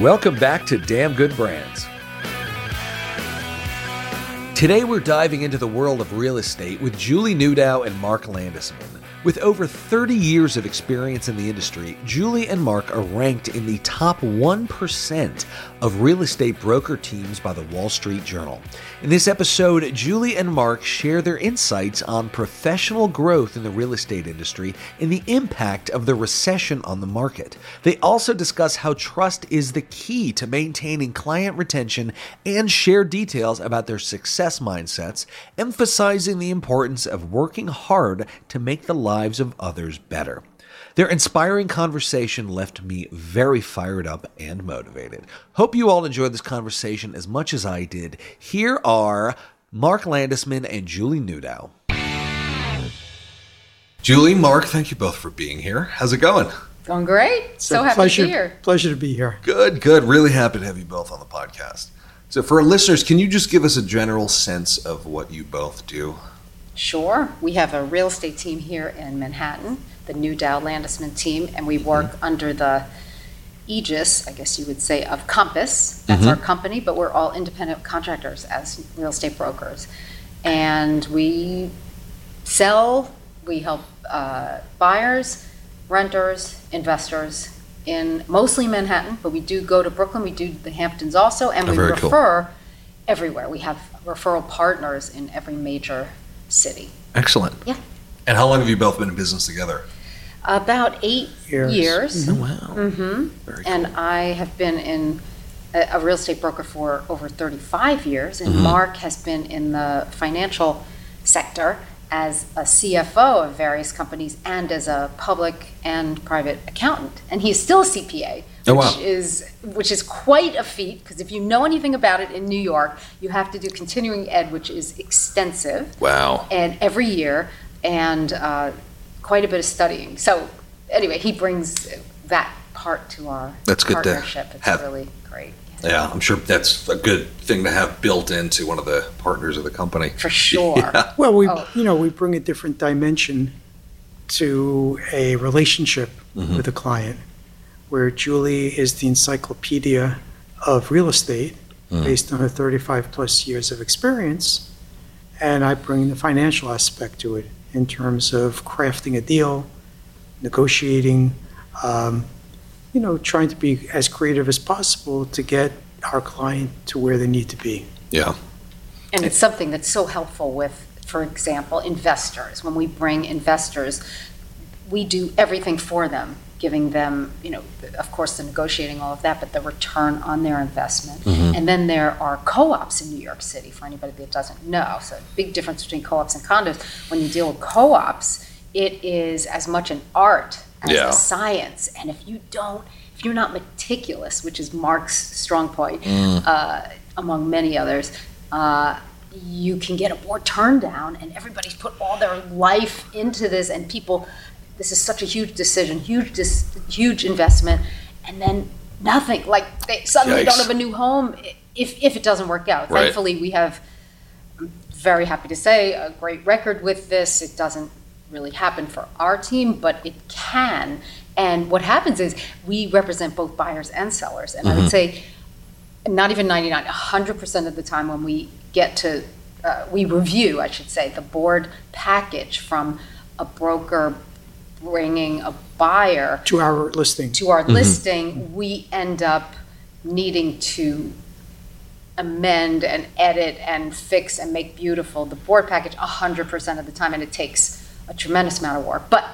Welcome back to Damn Good Brands. Today we're diving into the world of real estate with Julie Newdow and Mark Landisman. With over 30 years of experience in the industry, Julie and Mark are ranked in the top 1% of real estate broker teams by the Wall Street Journal. In this episode, Julie and Mark share their insights on professional growth in the real estate industry and the impact of the recession on the market. They also discuss how trust is the key to maintaining client retention and share details about their success mindsets, emphasizing the importance of working hard to make the lives of others better. Their inspiring conversation left me very fired up and motivated. Hope you all enjoyed this conversation as much as I did. Here are Mark Landisman and Julie Newdow. Julie, Mark, thank you both for being here. How's it going? Going great. It's so happy pleasure, to be here. Pleasure to be here. Good, good. Really happy to have you both on the podcast. So, for our listeners, can you just give us a general sense of what you both do? Sure. We have a real estate team here in Manhattan, the Newdow Landisman team, and we work Mm-hmm. under the aegis, I guess you would say, of Compass. That's our company, but we're all independent contractors as real estate brokers. And we sell, we help uh, buyers, renters, investors in mostly Manhattan, but we do go to Brooklyn, we do the Hamptons also, and Oh, we very cool. refer everywhere. We have referral partners in every major city. Excellent. Yeah. And how long have you both been in business together? About eight Years. years. Oh, wow. hmm Very And I have been in a, a real estate broker for over 35 years, and Mhm. Mark has been in the financial sector as a CFO of various companies and as a public and private accountant. And he's still a CPA, which Oh, wow. is which is quite a feat because if you know anything about it in New York, you have to do continuing ed, which is extensive Wow. and every year and uh, quite a bit of studying. So anyway, he brings that part to our That's good to partnership. It's have. really great. Yeah, I'm sure that's a good thing to have built into one of the partners of the company. For sure. Yeah. Well, we, Oh. you know, we bring a different dimension to a relationship Mhm. with a client, where Julie is the encyclopedia of real estate Mm. based on her 35 plus years of experience, and I bring the financial aspect to it in terms of crafting a deal, negotiating, um, you know, trying to be as creative as possible to get our client to where they need to be. Yeah. And it's something that's so helpful with, for example, investors. When we bring investors, we do everything for them, giving them, you know, of course, the negotiating, all of that, but the return on their investment. Mhm. And then there are co-ops in New York City, for anybody that doesn't know. So big difference between co-ops and condos. When you deal with co-ops, it is as much an art as Yeah. a science. And if you don't, if you're not meticulous, which is Mark's strong point, Mm. uh, among many others, uh, you can get a board turned down, and everybody's put all their life into this, and people, this is such a huge decision, huge, dis, huge investment, and then nothing. Like they suddenly Yikes. don't have a new home if if it doesn't work out. Right. Thankfully, we have. I'm very happy to say a great record with this. It doesn't really happen for our team, but it can. And what happens is we represent both buyers and sellers, and I Mhm. would say not even 99, 100% of the time when we get to, uh, we review, I should say, the board package from a broker bringing a buyer To our listing. to our listing, we end up needing to amend and edit and fix and make beautiful the board package 100% of the time, and it takes a tremendous amount of work. But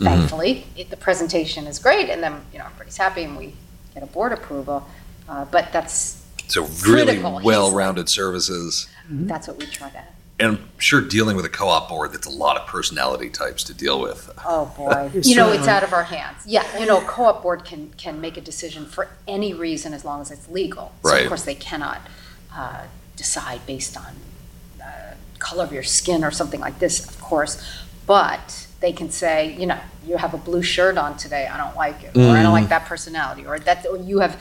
thankfully, it, the presentation is great, and then, you know, everybody's happy, and we get a board approval. Uh, But that's, So really Critical. well-rounded services. that's what we try to, And I'm sure dealing with a co-op board, that's a lot of personality types to deal with. oh, boy. You know, it's out of our hands. Yeah, you know, a co-op board can, can make a decision for any reason as long as it's legal. So Right. of course, they cannot uh, decide based on uh, color of your skin or something like this, of course. But they can say, you know, you have a blue shirt on today, I don't like it, or I don't like that personality, or that, or you have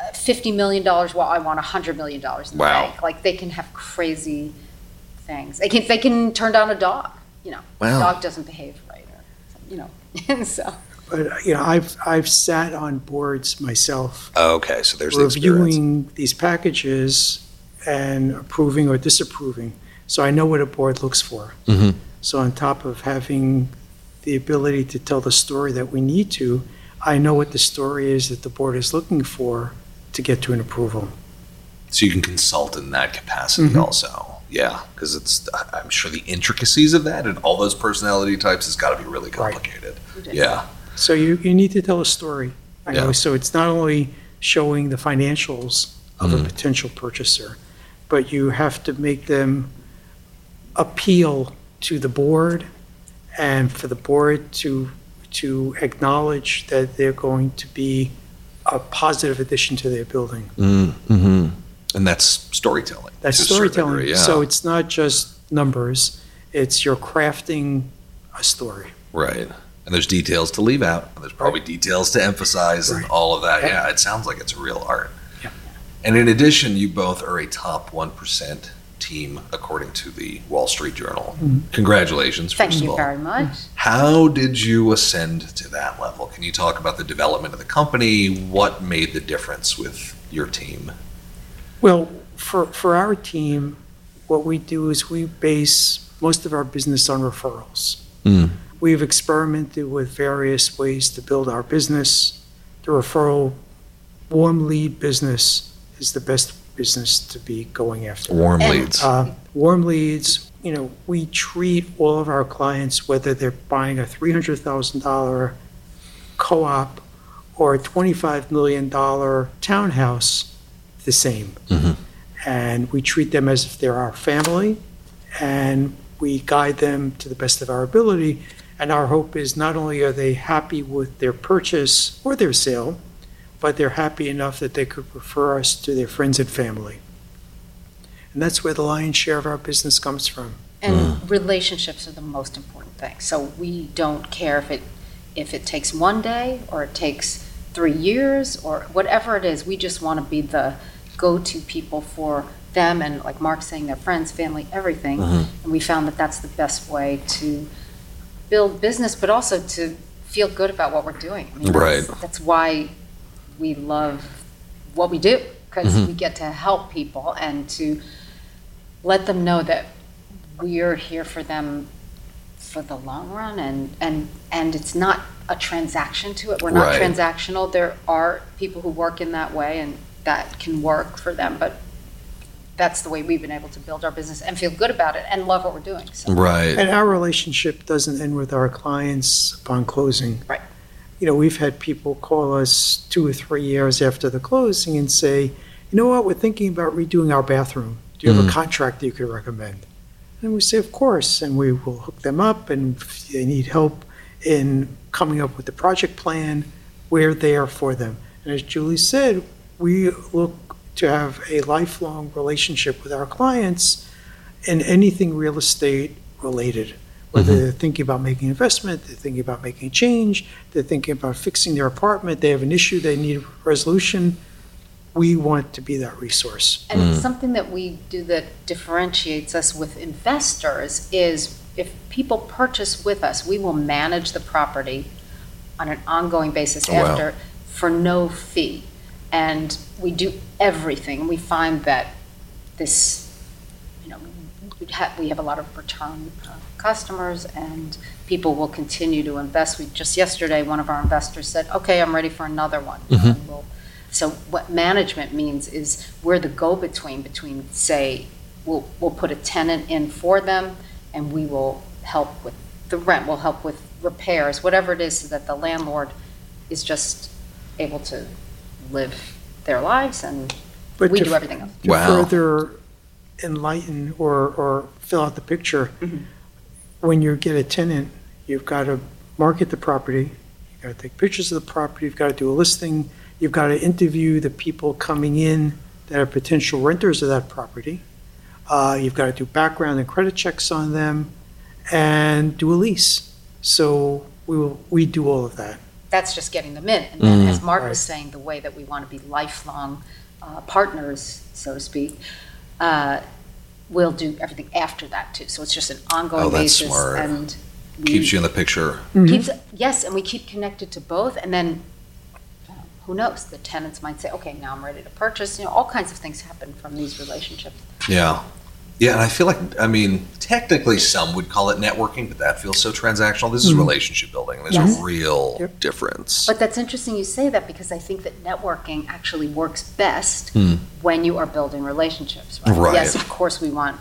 uh, $50 million, well, I want $100 million in the Wow. bank. Like, they can have crazy things. They can, they can turn down a dog, you know. Wow. Dog doesn't behave right, or, you know, so. But, you know, I've, I've sat on boards myself, Okay, so there's the reviewing these packages and approving or disapproving. So I know what a board looks for. Mhm. So on top of having the ability to tell the story that we need to, I know what the story is that the board is looking for to get to an approval. So you can consult in that capacity Mhm. also. Yeah, because it's I- I'm sure the intricacies of that and all those personality types has got to be really complicated. Right. complicated. Yeah. So you, you need to tell a story. You know, Yeah. so it's not only showing the financials of a Mhm. potential purchaser, but you have to make them appeal to the board and for the board to, to acknowledge that they're going to be a positive addition to their building. Mm-hmm. And that's storytelling. That's to a certain storytelling. degree, yeah. So it's not just numbers, it's you're crafting a story. Right. And there's details to leave out. And there's probably details to emphasize and all of that. Yeah. Yeah, it sounds like it's a real art. Yeah. And in addition, you both are a top 1% team according to the Wall Street Journal. Mhm. Congratulations, Thank first of you all. very much. How did you ascend to that level? Can you talk about the development of the company? What made the difference with your team? Well, for, for our team, what we do is we base most of our business on referrals. Mm. We've experimented with various ways to build our business. The referral warm lead business is the best business to be going after. Warm And- leads. Uh, Warm leads, you know, we treat all of our clients, whether they're buying a $300,000 co-op or a $25 million townhouse, the same. Mhm. And we treat them as if they're our family, and we guide them to the best of our ability. And our hope is not only are they happy with their purchase or their sale, but they're happy enough that they could refer us to their friends and family. And that's where the lion's share of our business comes from. And relationships are the most important thing. So we don't care if it, if it takes one day or it takes three years or whatever it is. We just want to be the go-to people for them and like Mark saying, their friends, family, everything. Mhm. And we found that that's the best way to build business, but also to feel good about what we're doing. I mean, that's- Right. That's why we love what we do, because Mhm. we get to help people and to let them know that we're here for them for the long run and, and, and it's not a transaction to it. We're not Right. transactional. There are people who work in that way and that can work for them, but that's the way we've been able to build our business and feel good about it and love what we're doing. So Right. And our relationship doesn't end with our clients upon closing. Right. You know, we've had people call us two or three years after the closing and say, you know what, we're thinking about redoing our bathroom. Do you have Mhm. a contractor you could recommend? And we say, of course, and we will hook them up, and if they need help in coming up with the project plan, we're there for them. And as Julie said, we look to have a lifelong relationship with our clients in anything real estate related. Whether Mhm. they're thinking about making investment, they're thinking about making a change, they're thinking about fixing their apartment, they have an issue, they need resolution, we want to be that resource. And Mm. something that we do that differentiates us with investors is if people purchase with us, we will manage the property on an ongoing basis Oh, wow. after for no fee. And we do everything. And we find that this, you know, we have, we have a lot of return uh, customers and people will continue to invest. We, just yesterday, one of our investors said, okay, I'm ready for another one. Mhm. We'll so what management means is we're the go-between between, say, we'll, we'll put a tenant in for them and we will help with the rent, we'll help with repairs, whatever it is, so that the landlord is just able to live their lives and But we to- do everything else. To Wow. further enlighten or, or fill out the picture, Mhm. when you get a tenant, you've got to market the property, you've got to take pictures of the property, you've got to do a listing, you've got to interview the people coming in that are potential renters of that property. Uh, You've got to do background and credit checks on them and do a lease. So we will, we do all of that. That's just getting them in. And then, as Mm. Mark Right. was saying, the way that we want to be lifelong uh, partners, so to speak, uh, we'll do everything after that too. So it's just an ongoing Oh, that's basis. smart. And we- Keeps you in the picture. keeps yes and we keep connected to both and then who knows the tenants might say okay now i'm ready to purchase you know all kinds of things happen from these relationships Yeah. Yeah, and I feel like, I mean, technically some would call it networking, but that feels so transactional. This is relationship building. There's Yes. a real Yep. difference. but that's interesting you say that because i think that networking actually works best Hmm. when you are building relationships right? Right. yes of course we want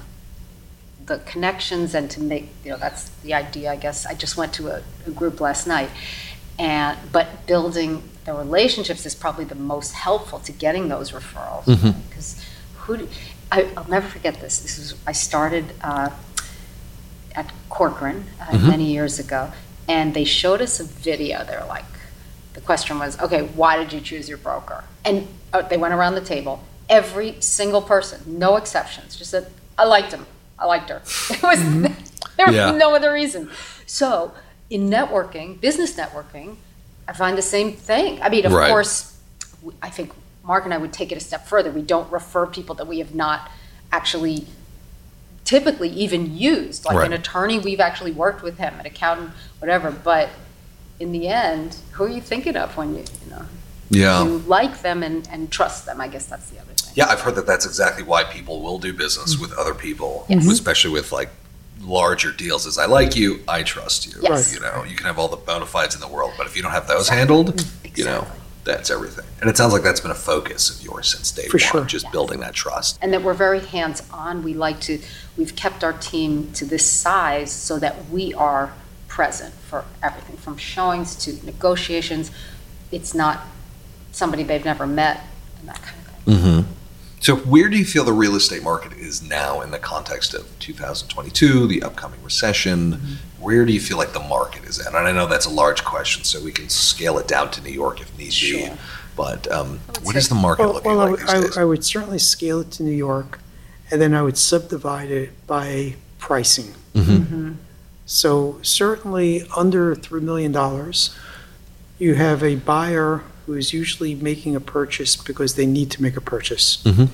the connections and to make you know that's the idea i guess i just went to a, a group last night and but building the relationships is probably the most helpful to getting those referrals Mhm. because who do, I, i'll never forget this. This is i started uh, at corcoran uh, Mhm. many years ago and they showed us a video. They're like the question was okay why did you choose your broker? And uh, they went around the table. Every single person no exceptions just said i liked him. I liked her. It was there was Yeah. no other reason. So in networking business networking i find the same thing. I mean of Right. course I think mark and i would take it a step further we don't refer people that we have not actually typically even used like an attorney we've actually worked with him an accountant whatever but in the end who are you thinking of when you you know yeah. you like them and, and trust them i guess that's the other thing Yeah, I've heard that that's exactly why people will do business mm-hmm. with other people, Yes. especially with like larger deals. Is I like you, I trust you. Yes. You know, you can have all the bona fides in the world, but if you don't have those handled, you know, Exactly. That's everything. And it sounds like that's been a focus of yours since day For one, sure. just Yes. building that trust. and that we're very hands-on we like to we've kept our team to this size so that we are present for everything from showings to negotiations it's not somebody they've never met and that kind of thing Mm-hmm. So, where do you feel the real estate market is now in the context of 2022, the upcoming recession? Where do you feel like the market is at? And I know that's a large question, so we can scale it down to New York if need be. Sure. But um, I what say- is the market Well, looking well, I like would- these I, days? I would certainly scale it to New York, and then I would subdivide it by pricing. Mhm. So certainly under $3 million, you have a buyer who is usually making a purchase because they need to make a purchase. Mhm.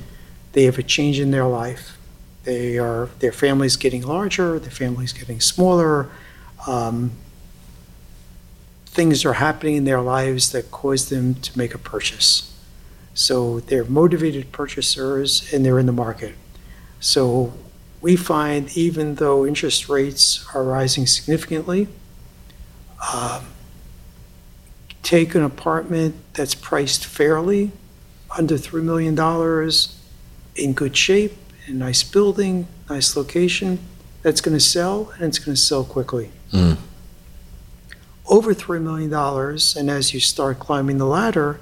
They have a change in their life. They are, their families getting larger, their families getting smaller. Um, Things are happening in their lives that cause them to make a purchase. So they're motivated purchasers and they're in the market. So we find even though interest rates are rising significantly, um, take an apartment that's priced fairly, under $3 million, in good shape, a nice building, nice location, that's going to sell, and it's going to sell quickly. Mm. Over $3 million, and as you start climbing the ladder,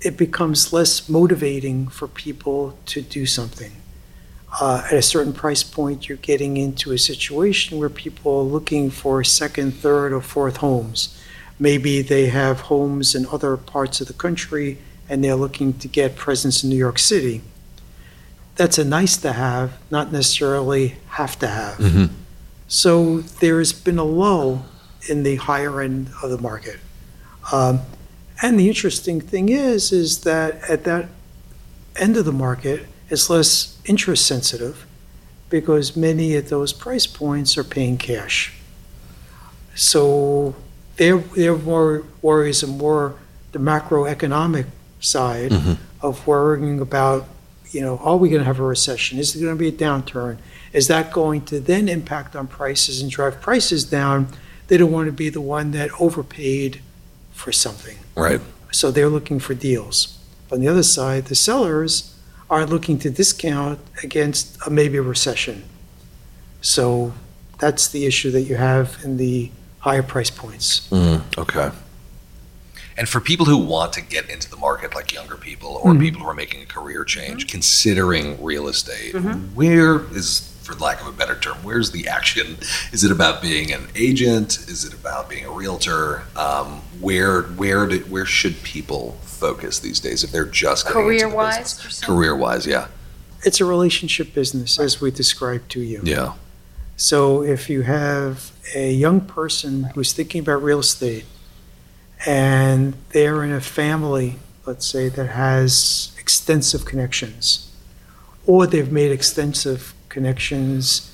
it becomes less motivating for people to do something uh, at a certain price point, you're getting into a situation where people are looking for second, third, or fourth homes. Maybe they have homes in other parts of the country and they're looking to get presence in New York City. That's a nice to have, not necessarily have to have. Mhm. So there's been a lull in the higher end of the market. Um, and the interesting thing is, is that at that end of the market, it's less interest sensitive because many at those price points are paying cash. So their, their more worries are more the macroeconomic side Mhm. of worrying about, you know, are we going to have a recession? Is there going to be a downturn? Is that going to then impact on prices and drive prices down? They don't want to be the one that overpaid for something. Right. So they're looking for deals. On the other side, the sellers are looking to discount against a maybe a recession. So that's the issue that you have in the higher price points. Mm, okay. And for people who want to get into the market, like younger people or Mhm. people who are making a career change, considering real estate, Mhm. where is, for lack of a better term, where's the action? Is it about being an agent? Is it about being a realtor? Um, where where do, where should people focus these days if they're just getting into the career-wise business? you're saying? Career-wise, yeah, It's a relationship business, as we described to you. yeah, So if you have a young person who's thinking about real estate and they're in a family, let's say, that has extensive connections, or they've made extensive connections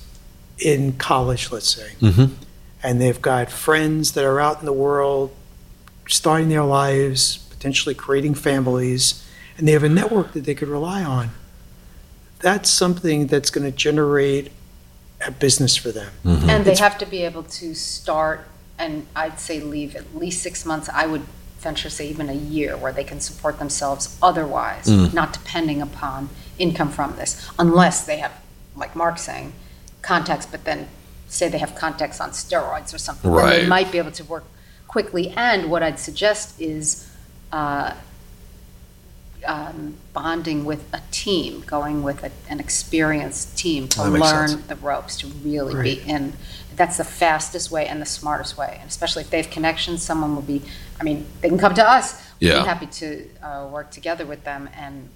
in college, let's say, mm-hmm. and they've got friends that are out in the world, starting their lives, potentially creating families, and they have a network that they could rely on. That's something that's going to generate a business for them. Mm-hmm. And they It's- have to be able to start, and I'd say leave at least six months. I would venture say even a year, where they can support themselves otherwise, Mm. not depending upon income from this, unless they have, like Mark saying, contacts, but then say they have contacts on steroids or something. Right. they might be able to work quickly. And what I'd suggest is uh, um, bonding with a team, going with a, an experienced team to That makes learn sense. the ropes, to really be Right. in. That's the fastest way and the smartest way. And especially if they have connections, someone will be, I mean, they can come to us. We'd Yeah. be happy to uh, work together with them and,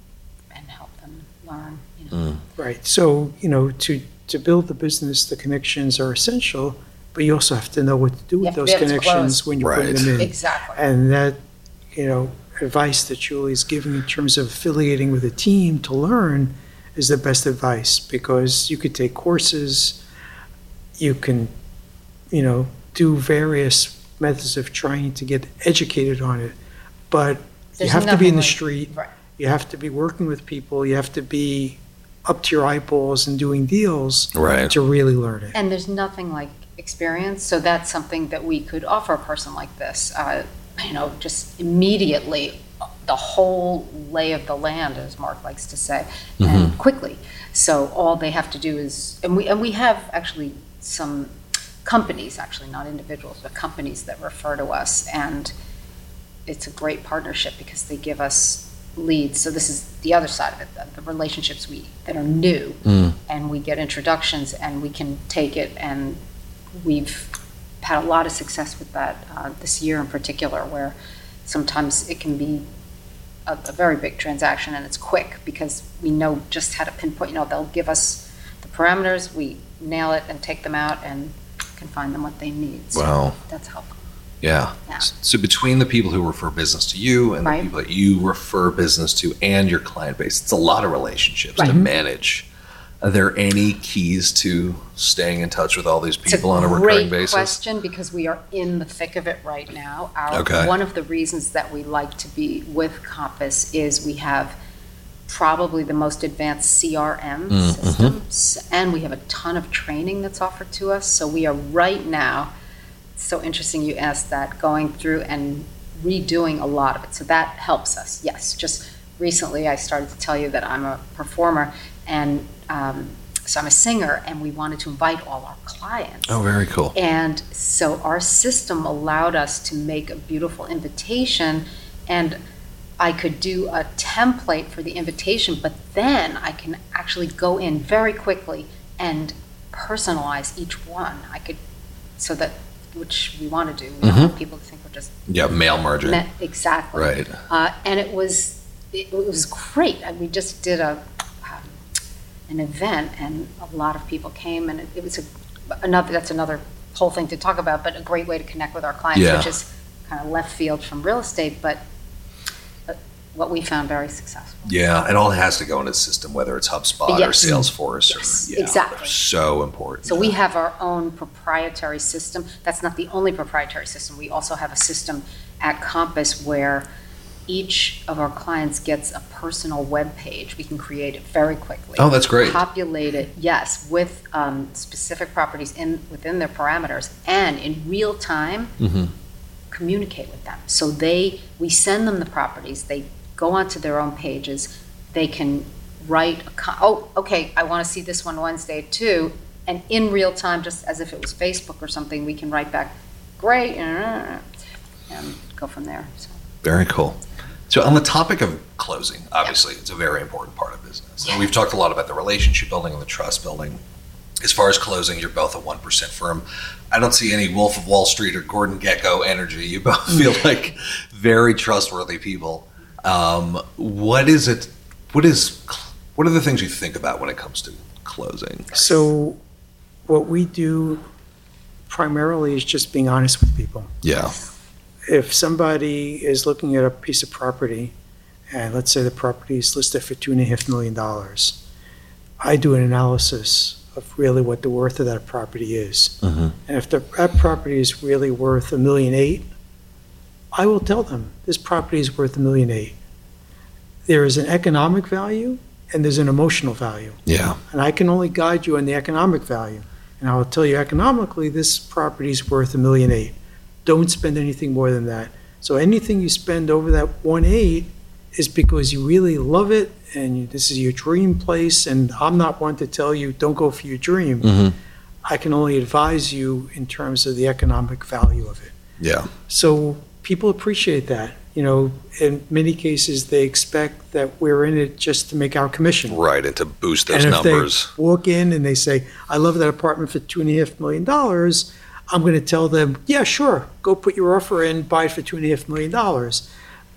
and help them learn. You know. Mm. Right. So, you know, to, to build the business, the connections are essential, but you also have to know what to do You with have to those able to connections when you bring Right. them in. Exactly. And that, you know, advice that Julie's giving in terms of affiliating with a team to learn is the best advice because you could take courses, you can, you know, do various methods of trying to get educated on it, but you have to be in the like- street. Right. You have to be working with people. You have to be up to your eyeballs and doing deals Right. to really learn it. And there's nothing like experience, so that's something that we could offer a person like this. Uh, you know, just immediately the whole lay of the land, as Mark likes to say, and quickly. So all they have to do is, and we and we have actually some companies, actually not individuals, but companies that refer to us, and it's a great partnership because they give us leads. So this is the other side of it, the, the relationships we that are new Mm. and we get introductions and we can take it and we've had a lot of success with that uh, this year in particular where sometimes it can be a, a very big transaction and it's quick because we know just how to pinpoint you know they'll give us the parameters we nail it and take them out and can find them what they need so Wow. that's helpful Yeah. Yeah. So between the people who refer business to you and Right. the people that you refer business to and your client base, it's a lot of relationships to manage. Are there any keys to staying in touch with all these people on a recurring great basis? question because we are in the thick of it right now. Our, Okay. One of the reasons that we like to be with Compass is we have probably the most advanced CRM Mm, systems, and we have a ton of training that's offered to us. So we are right now. It's so interesting you asked that. Going through and redoing a lot of it, so that helps us. Yes, just recently I started to tell you that I'm a performer, and um, so I'm a singer, and we wanted to invite all our clients. Oh, very cool. And so our system allowed us to make a beautiful invitation, and I could do a template for the invitation, but then I can actually go in very quickly and personalize each one. I could, so that, which we want to do. We don't want people to think we're just Yeah, mail merging. met, exactly. Right. Uh, and it was, it was great. And we just did a, an event and a lot of people came and it, it was a, another, that's another whole thing to talk about, but a great way to connect with our clients, Yeah. which is kind of left field from real estate, but uh, what we found very successful. Yeah, it all has to go in a system, whether it's HubSpot or Yes. Salesforce. Yes, or, yeah, exactly. they're So important. So we have our own proprietary system. That's not the only proprietary system. We also have a system at Compass where each of our clients gets a personal web page. We can create it very quickly. Oh, that's great. Populate it, yes, with um, specific properties in, within their parameters, and in real time, Mhm. communicate with them. So they, we send them the properties, they go onto their own pages, they can write, a co- oh, okay, I want to see this one Wednesday too, and in real time, just as if it was Facebook or something, we can write back, great, and go from there. So, Very cool. So, on the topic of closing, obviously, it's a very important part of business. And we've talked a lot about the relationship building and the trust building. As far as closing, you're both a 1% firm. I don't see any Wolf of Wall Street or Gordon Gekko energy. You both feel like very trustworthy people. Um, what is it? What is? What are the things you think about when it comes to closing? So what we do primarily is just being honest with people. Yeah. If somebody is looking at a piece of property, and let's say the property is listed for two and a half million dollars, I do an analysis of really what the worth of that property is. Mhm. And if the, that property is really worth a million eight, I will tell them, this property is worth a million eight. There is an economic value and there's an emotional value. Yeah. And I can only guide you on the economic value. And I will tell you economically, this property is worth a million eight. Don't spend anything more than that. So anything you spend over that one eight is because you really love it and you, this is your dream place. And I'm not one to tell you, don't go for your dream. Mhm. I can only advise you in terms of the economic value of it. Yeah. So people appreciate that. You know, in many cases, they expect that we're in it just to make our commission. Right. And to boost those And if numbers. they walk in and they say, I love that apartment for two and a half million dollars, I'm going to tell them, yeah, sure, go put your offer in, buy it for two and a half million dollars.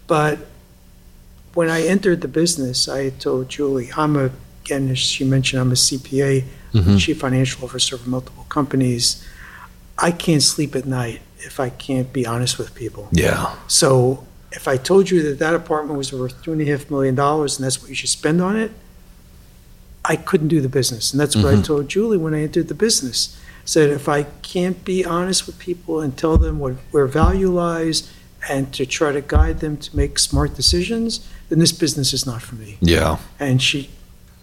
But when I entered the business, I told Julie, I'm a, again, as she mentioned, I'm a CPA, Mhm. chief financial officer of multiple companies. I can't sleep at night if I can't be honest with people. Yeah. So if I told you that that apartment was worth two and a half million dollars and that's what you should spend on it, I couldn't do the business. And that's what I Mhm. told Julie when I entered the business. Said if I can't be honest with people and tell them what, where value lies and to try to guide them to make smart decisions, then this business is not for me. Yeah. And she,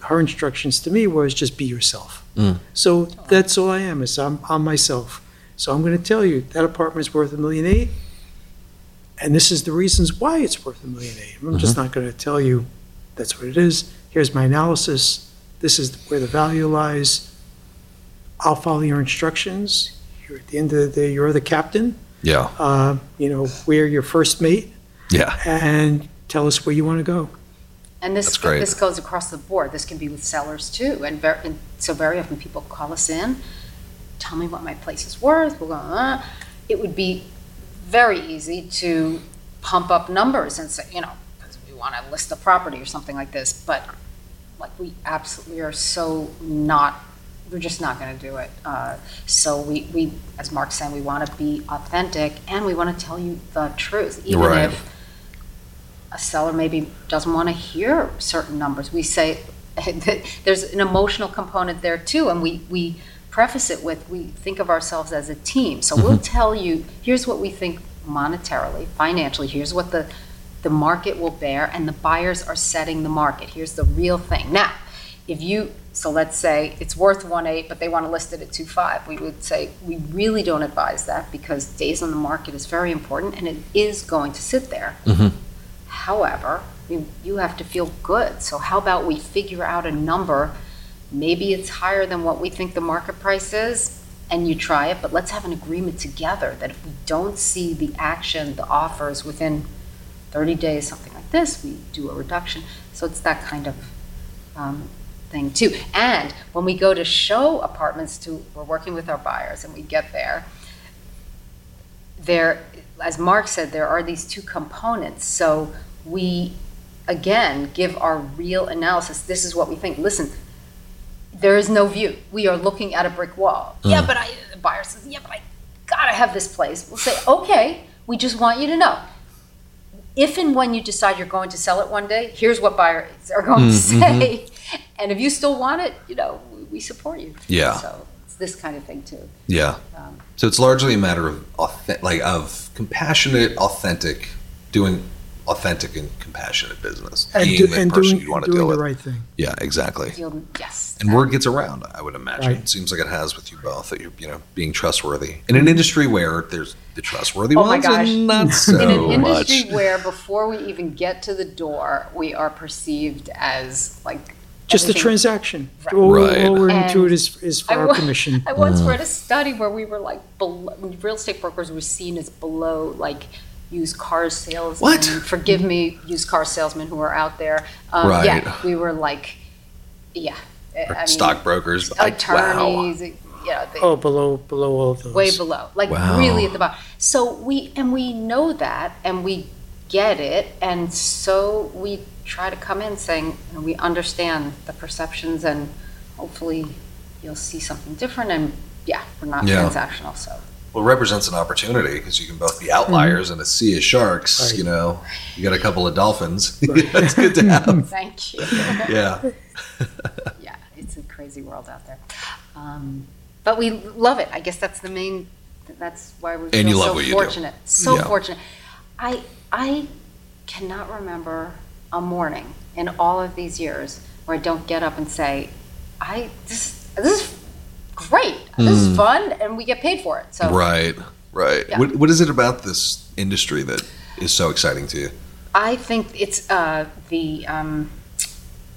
her instructions to me was just be yourself. Mm. So that's all I am, is I'm, I'm myself. So I'm gonna tell you, that apartment's worth a million eight, and this is the reasons why it's worth a million eight. I'm just not gonna tell you that's what it is. Here's my analysis. This is where the value lies. I'll follow your instructions. You're, at the end of the day, you're the captain. Yeah. Uh, you know, we're your first mate, Yeah. and tell us where you wanna go. And this, That's great. this goes across the board. This can be with sellers too. And very, and so very often people call us in, tell me what my place is worth. We're going, uh, it would be very easy to pump up numbers and say, you know, because we want to list the property or something like this. But like we absolutely are so not, we're just not going to do it. Uh, so we, we, as Mark's saying, we want to be authentic and we want to tell you the truth, even Right. if a seller maybe doesn't want to hear certain numbers. We say there's an emotional component there too, and we, we preface it with we think of ourselves as a team. So we'll tell you here's what we think monetarily, financially. Here's what the the market will bear, and the buyers are setting the market. Here's the real thing. Now, if you so let's say it's worth one eight, but they want to list it at two five, we would say we really don't advise that because days on the market is very important, and it is going to sit there. Mhm. However, you, you have to feel good. So how about we figure out a number? Maybe it's higher than what we think the market price is, and you try it, but let's have an agreement together that if we don't see the action, the offers within 30 days, something like this, we do a reduction. So it's that kind of um, thing too. And when we go to show apartments to, we're working with our buyers and we get there, there, as Mark said, there are these two components. So we, again, give our real analysis. This is what we think. Listen, there is no view. We are looking at a brick wall. Mm. Yeah, but I, the buyer says, yeah, but I gotta have this place. We'll say, okay, we just want you to know. If and when you decide you're going to sell it one day, here's what buyers are going to mm, say. Mm-hmm. And if you still want it, you know, we, we support you. Yeah. So it's this kind of thing too. Yeah. Um, So it's largely a matter of authentic, like of compassionate, authentic, doing authentic and compassionate business, And, being do, the and person doing, you want to doing deal the with. right thing. Yeah, exactly. Feel, yes. And word gets around, I would imagine. Right. It seems like it has with you both that you're, you know, being trustworthy in an industry where there's the trustworthy Oh my ones gosh. and not so in an industry much. where before we even get to the door, we are perceived as like Just the everything- transaction. Right. All, Right. all we're And into it is, is for I our wa- commission. I once read a study where we were like below, real estate brokers were seen as below like used car salesmen. What? Forgive me, used car salesmen who are out there. Um, Right. Yeah, we were like, yeah. I mean, Stockbrokers. I- wow. attorneys. Yeah, they, Oh, below, below all those. way below, like Wow. really at the bottom. So we and we know that, and we get it, and so we try to come in saying you know, we understand the perceptions, and hopefully you'll see something different. And yeah, we're not Yeah. transactional, so Well, it represents an opportunity because you can both be outliers and a sea of sharks. Right. You know, you got a couple of dolphins. That's good to have. thank you. Yeah. yeah, it's a crazy world out there. Um, but we love it. I guess that's the main. That's why we And feel you love so what you do. fortunate. So Yeah. fortunate. I I cannot remember a morning in all of these years where I don't get up and say, "I this this is great. This is fun, and we get paid for it." So Right, right. Yeah. What, what is it about this industry that is so exciting to you? I think it's uh, the um,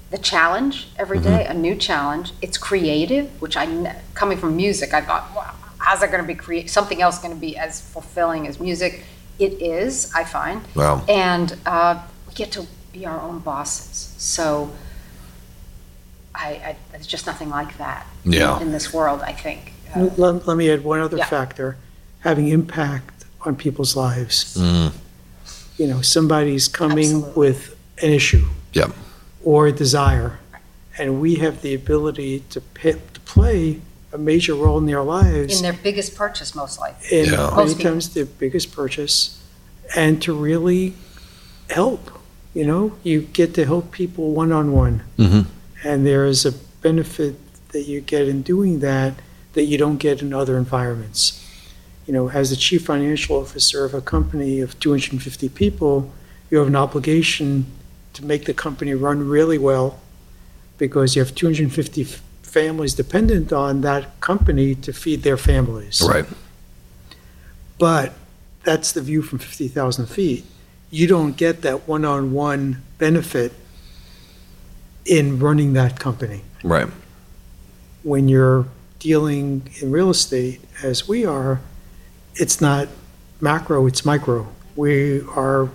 the challenge every day, a new challenge. It's creative, which I coming from music, I thought, wow, how's that going to be create something else going to be as fulfilling as music? It is, I find, Wow. and uh, we get to be our own bosses. So. I, I, there's just nothing like that Yeah. in this world. I think. Uh, Let, let me add one other Yeah. factor, having impact on people's lives. Mm. You know, somebody's coming Absolutely. with an issue. Yep. Or a desire, and we have the ability to pit, to play a major role in their lives. in their biggest purchase, most likely. in Yeah. many Most people. times their biggest purchase, and to really help. You know, you get to help people one on one, and there is a benefit that you get in doing that that you don't get in other environments. You know, as the chief financial officer of a company of 250 people, you have an obligation to make the company run really well because you have 250 f- families dependent on that company to feed their families. Right. But that's the view from 50,000 feet. You don't get that one-on-one benefit in running that company. Right. When you're dealing in real estate, as we are, it's not macro, it's micro. We are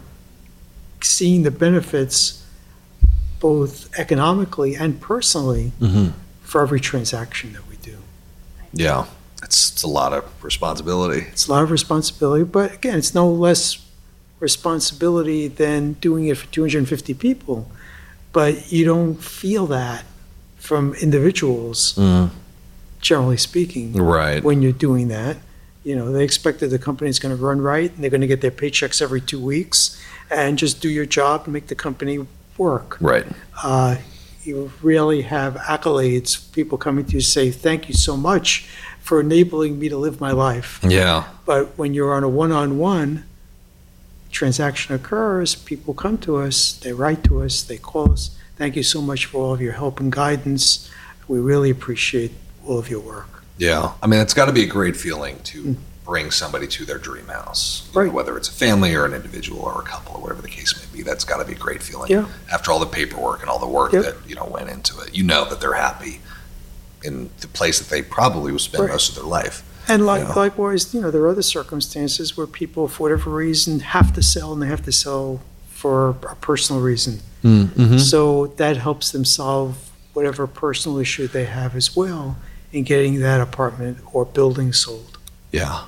seeing the benefits both economically and personally Mm-hmm. for every transaction that we do. Yeah. It's, it's a lot of responsibility. It's a lot of responsibility, but again, it's no less responsibility than doing it for 250 people. But you don't feel that from individuals, Mm. generally speaking, Right. when you're doing that. You know, they expect that the company's going to run right and they're going to get their paychecks every two weeks and just do your job and make the company work. Right. Uh, you really have accolades, people coming to you say, thank you so much for enabling me to live my life. Yeah. But when you're on a one-on-one, transaction occurs, people come to us, they write to us, they call us, thank you so much for all of your help and guidance. We really appreciate all of your work. Yeah. I mean, it's got to be a great feeling to Mm. bring somebody to their dream house. You know, Right. whether it's a family or an individual or a couple or whatever the case may be, that's got to be a great feeling. Yeah. After all the paperwork and all the work Yep. that, you know, went into it, you know that they're happy in the place that they probably will spend Right. most of their life. And like, Yeah. likewise, you know, there are other circumstances where people, for whatever reason, have to sell and they have to sell for a personal reason. Mm-hmm. So that helps them solve whatever personal issue they have as well in getting that apartment or building sold. Yeah.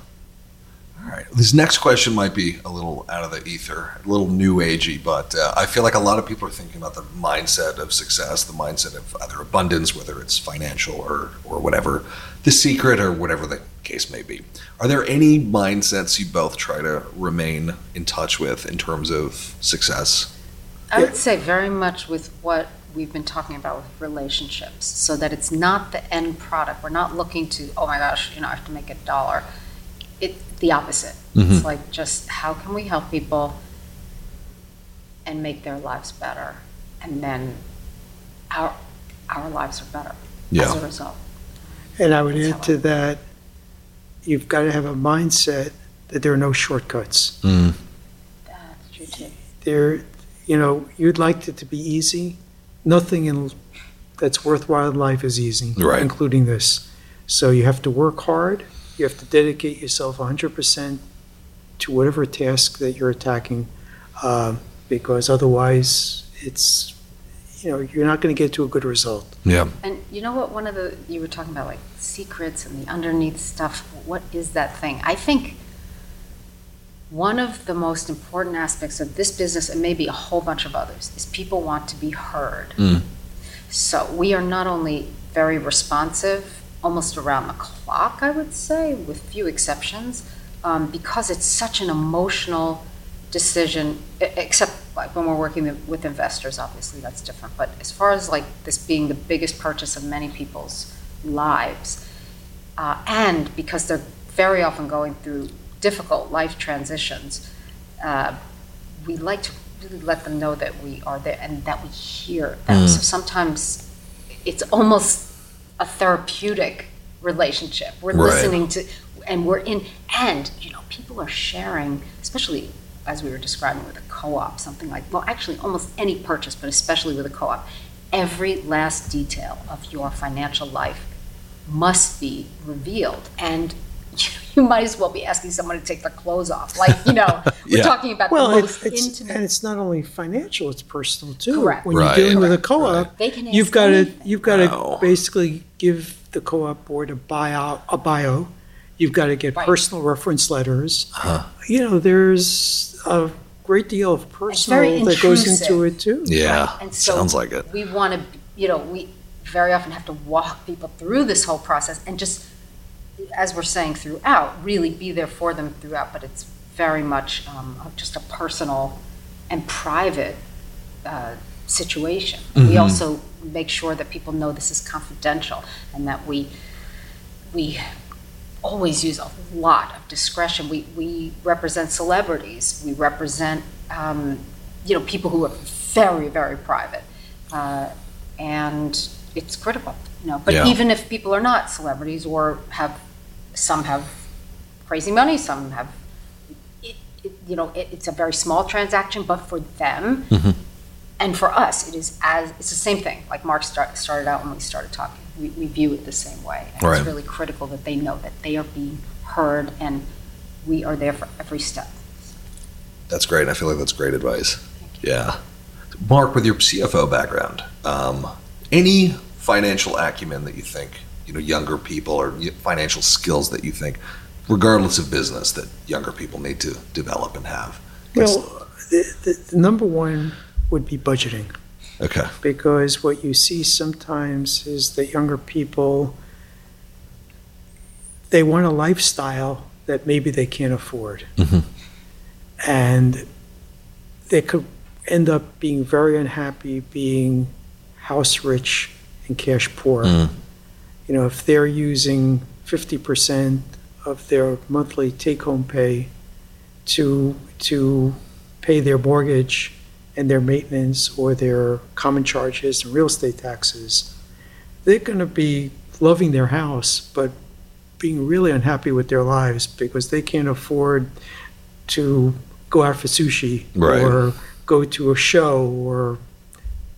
All right. This next question might be a little out of the ether, a little new agey, but uh, I feel like a lot of people are thinking about the mindset of success, the mindset of either abundance, whether it's financial or, or whatever, the secret or whatever the case may be. Are there any mindsets you both try to remain in touch with in terms of success? I would say very much with what we've been talking about with relationships, so that it's not the end product. We're not looking to, oh my gosh, you know, I have to make a dollar. It the opposite. It's Mhm. like just how can we help people and make their lives better, and then our our lives are better as a result. And I would That's add to I- that, you've got to have a mindset that there are no shortcuts. Mm. That's true too. There, you know, you'd like it to be easy. Nothing in, that's worthwhile in life is easy, Right. including this. So you have to work hard. You have to dedicate yourself 100% to whatever task that you're attacking, um, because otherwise, it's, you know, you're not going to get to a good result. Yeah. And you know what? One of the you were talking about like secrets and the underneath stuff. What is that thing? I think one of the most important aspects of this business, and maybe a whole bunch of others, is people want to be heard. Mm. So we are not only very responsive, almost around the clock, I would say, with few exceptions, um, because it's such an emotional decision, except like when we're working with- investors, obviously that's different. But as far as like this being the biggest purchase of many people's lives. Uh, and because they're very often going through difficult life transitions, uh, we like to really let them know that we are there and that we hear them. So sometimes it's almost a therapeutic relationship. We're Right. listening to, and we're in, and, you know, people are sharing, especially as we were describing with a co-op, something like, well, actually, almost any purchase, but especially with a co-op, every last detail of your financial life must be revealed. And you might as well be asking someone to take their clothes off. Like, you know, we're Yeah. talking about the Well, most it's, it's, intimate. and it's not only financial, it's personal too. Correct. When you're Right. dealing with a co-op, They can you've got to, you've got to Wow. basically give the co-op board a buyout, a bio. You've got to get Right. personal reference letters. Uh-huh. You know, there's a great deal of personal that goes into it too. Yeah, And so sounds like it. We want to, you know, we very often have to walk people through this whole process and just, as we're saying throughout, really be there for them throughout. But it's very much um, just a personal and private uh, situation. We also make sure that people know this is confidential and that we we always use a lot of discretion. We, we represent celebrities. We represent, um, you know, people who are very, very private. Uh, and it's critical, you know. But Yeah. even if people are not celebrities or have, some have crazy money, some have, it, it, you know, it, it's a very small transaction, but for them, and for us, it is as, it's the same thing. Like Mark start, started out when we started talking. We, we view it the same way. And Right. it's really critical that they know that they are being heard and we are there for every step. That's great. I feel like that's great advice. Yeah. Mark, with your CFO background, um, any financial acumen that you think, you know, younger people or financial skills that you think, regardless of business, that younger people need to develop and have? Well, the, the, the number one would be budgeting. Okay. because what you see sometimes is that younger people they want a lifestyle that maybe they can't afford Mhm. and they could end up being very unhappy being house rich and cash poor Mm. you know if they're using 50% of their monthly take-home pay to to pay their mortgage and their maintenance or their common charges and real estate taxes, they're going to be loving their house, but being really unhappy with their lives because they can't afford to go out for sushi Right. or go to a show or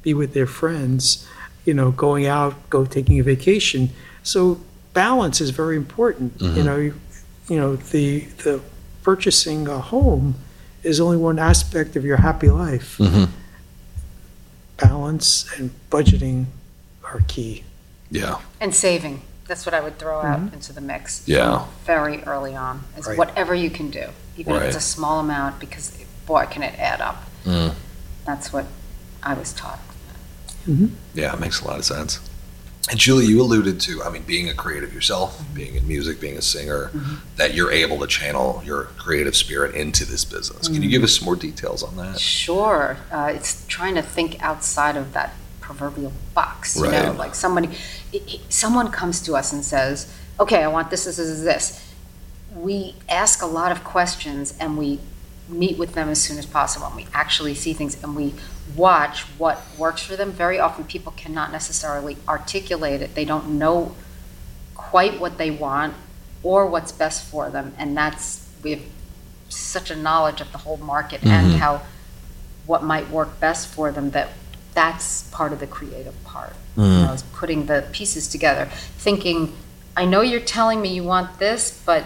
be with their friends, you know, going out, go taking a vacation. So balance is very important. You Mhm. know, you, you know, the the purchasing a home is only one aspect of your happy life. Mhm. Balance and budgeting are key. Yeah. And saving, that's what I would throw out Mm-hmm. into the mix. Yeah. Very early on, is Right. whatever you can do, even if it's a small amount, because boy, can it add up. Mm. That's what I was taught. Yeah, it makes a lot of sense. And Julie, you alluded to, I mean, being a creative yourself, mm-hmm. being in music, being a singer, mm-hmm. that you're able to channel your creative spirit into this business. Can you give mm-hmm. us some more details on that? Sure, uh, it's trying to think outside of that proverbial box. You know, like somebody, i- i- someone comes to us and says, "Okay, I want this, this, this, this." We ask a lot of questions and we meet with them as soon as possible. And we actually see things and we watch what works for them. Very often, people cannot necessarily articulate it. They don't know quite what they want or what's best for them, and that's we have such a knowledge of the whole market and Mhm. how what might work best for them that that's part of the creative part Mm. you know, is putting the pieces together thinking i know you're telling me you want this but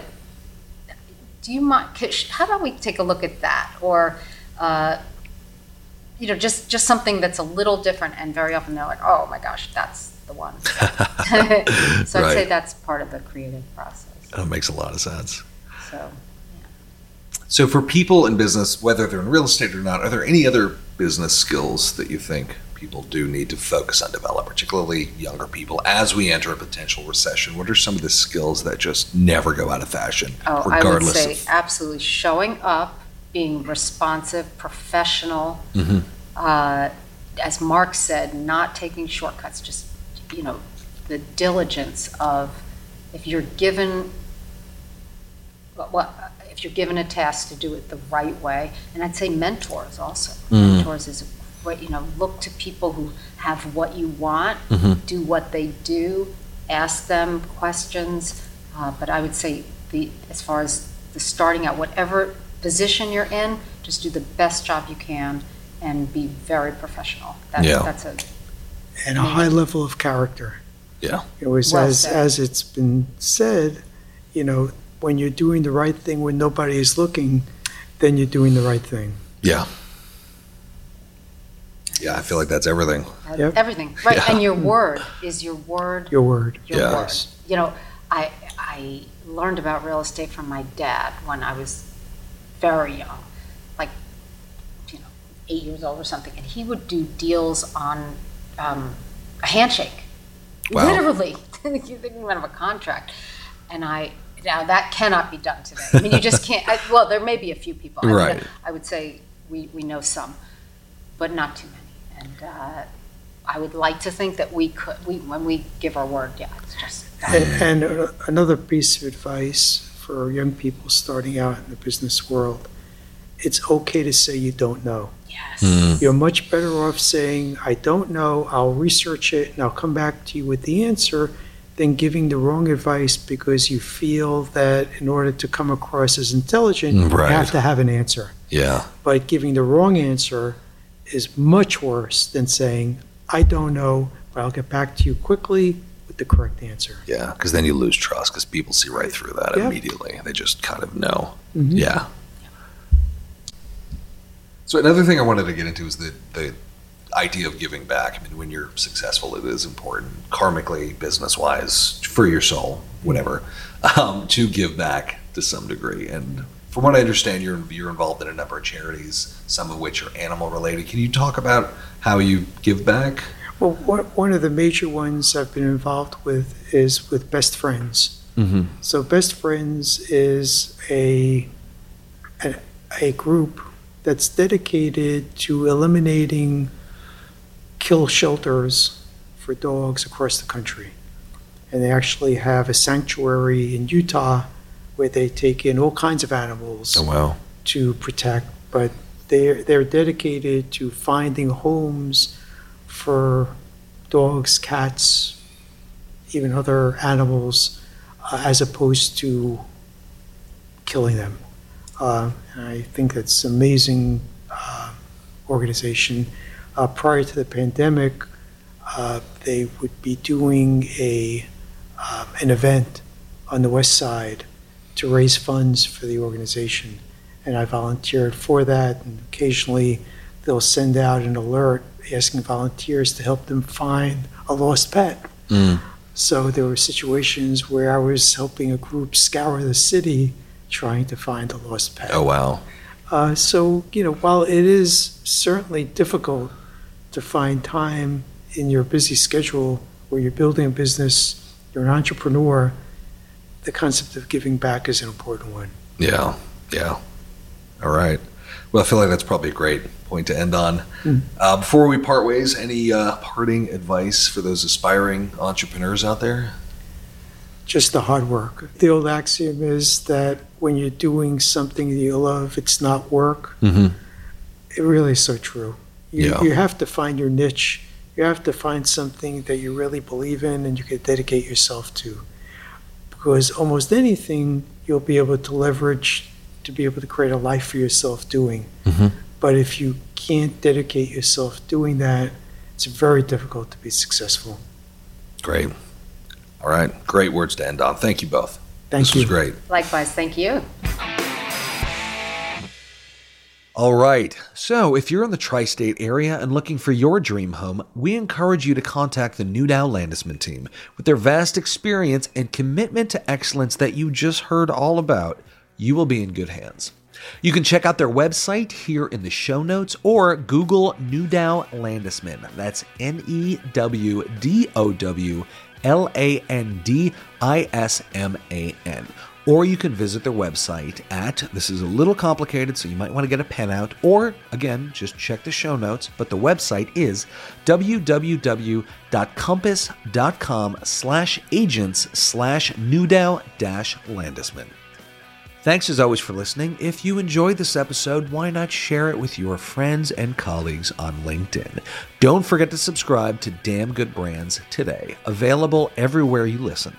do you mind how about we take a look at that? Or uh, you know just just something that's a little different and very often they're like oh my gosh that's the one. So i'd say that's part of the creative process. That makes a lot of sense. so So, for people in business, whether they're in real estate or not, are there any other business skills that you think people do need to focus on develop, particularly younger people, as we enter a potential recession? What are some of the skills that just never go out of fashion, Oh, I would say of? absolutely showing up, being responsive, professional. Mhm. Uh, as Mark said, not taking shortcuts, just you know, the diligence of if you're given what if you're given a task to do it the right way, and I'd say mentors also. Mm. Mentors is what you know. Look to people who have what you want, Mhm. do what they do, ask them questions. Uh, but I would say the as far as the starting out, whatever position you're in, just do the best job you can and be very professional. That's, Yeah. that's a And a high level of character. Yeah. It was Well as, said. as it's been said, you know, when you're doing the right thing when nobody is looking, then you're doing the right thing. Yeah. Yeah, I feel like that's everything. Yep. everything right. Yeah. And your word is your word. Your word. your Yeah. word. You know, I I learned about real estate from my dad when I was very young, like you know, eight years old or something, and he would do deals on um, a handshake, Wow. literally. you think of a contract, and I. Now that cannot be done today. I mean, you just can't. I, well, there may be a few people. I would- Right. I would say we, we know some, but not too many. And uh, I would like to think that we could. We when we give our word, yeah, it's just. And, and uh, another piece of advice for young people starting out in the business world, it's okay to say you don't know. Yes. Mm. You're much better off saying, I don't know, I'll research it, and I'll come back to you with the answer, than giving the wrong advice because you feel that in order to come across as intelligent, you have to have an answer. Yeah. But giving the wrong answer is much worse than saying, I don't know, but I'll get back to you quickly with the correct answer. Yeah. Because then you lose trust because people see right through that Yep. immediately. They just kind of know. Mhm. Yeah. So another thing I wanted to get into is the the idea of giving back. I mean, when you're successful, it is important, karmically, business wise, for your soul, whatever, um, to give back to some degree. And from what I understand, you're you're involved in a number of charities, some of which are animal related. Can you talk about how you give back? Well, one one of the major ones I've been involved with is with Best Friends. Mm-hmm. So Best Friends is a, a, a group that's dedicated to eliminating kill shelters for dogs across the country. And they actually have a sanctuary in Utah where they take in all kinds of animals Oh wow. to protect, but they're, they're dedicated to finding homes for dogs, cats, even other animals, uh, as opposed to killing them. Uh, and I think that's an amazing uh, organization. Uh, prior to the pandemic, uh, they would be doing a um, an event on the west side to raise funds for the organization, and I volunteered for that. And occasionally, they'll send out an alert asking volunteers to help them find a lost pet. Mm. So there were situations where I was helping a group scour the city trying to find a lost pet. Oh wow. Uh, so, you know, while it is certainly difficult to find time in your busy schedule where you're building a business, you're an entrepreneur, the concept of giving back is an important one. Yeah, yeah. All right. Well, I feel like that's probably a great point to end on. Mm. Uh, before we part ways, any uh, parting advice for those aspiring entrepreneurs out there? Just the hard work. The old axiom is that when you're doing something that you love, it's not work. Mm-hmm. It really is so true. You, Yeah. you have to find your niche. You have to find something that you really believe in and you can dedicate yourself to. Because almost anything you'll be able to leverage to be able to create a life for yourself doing. Mhm. But if you can't dedicate yourself doing that, it's very difficult to be successful. Great. All right. Great words to end on. Thank you both. Thank this you. was great. Likewise, thank you. All right. So, if you're in the tri state area and looking for your dream home, we encourage you to contact the Newdow Landisman team. With their vast experience and commitment to excellence that you just heard all about, you will be in good hands. You can check out their website here in the show notes or Google Newdow Landisman. That's N E W D O W L A N D I S M A N. or you can visit their website at, this is a little complicated, so you might want to get a pen out, or again, just check the show notes, but the website is www.compass.com slash agents slash newdow dash landisman Thanks as always for listening. If you enjoyed this episode, why not share it with your friends and colleagues on LinkedIn? Don't forget to subscribe to Damn Good Brands today, available everywhere you listen.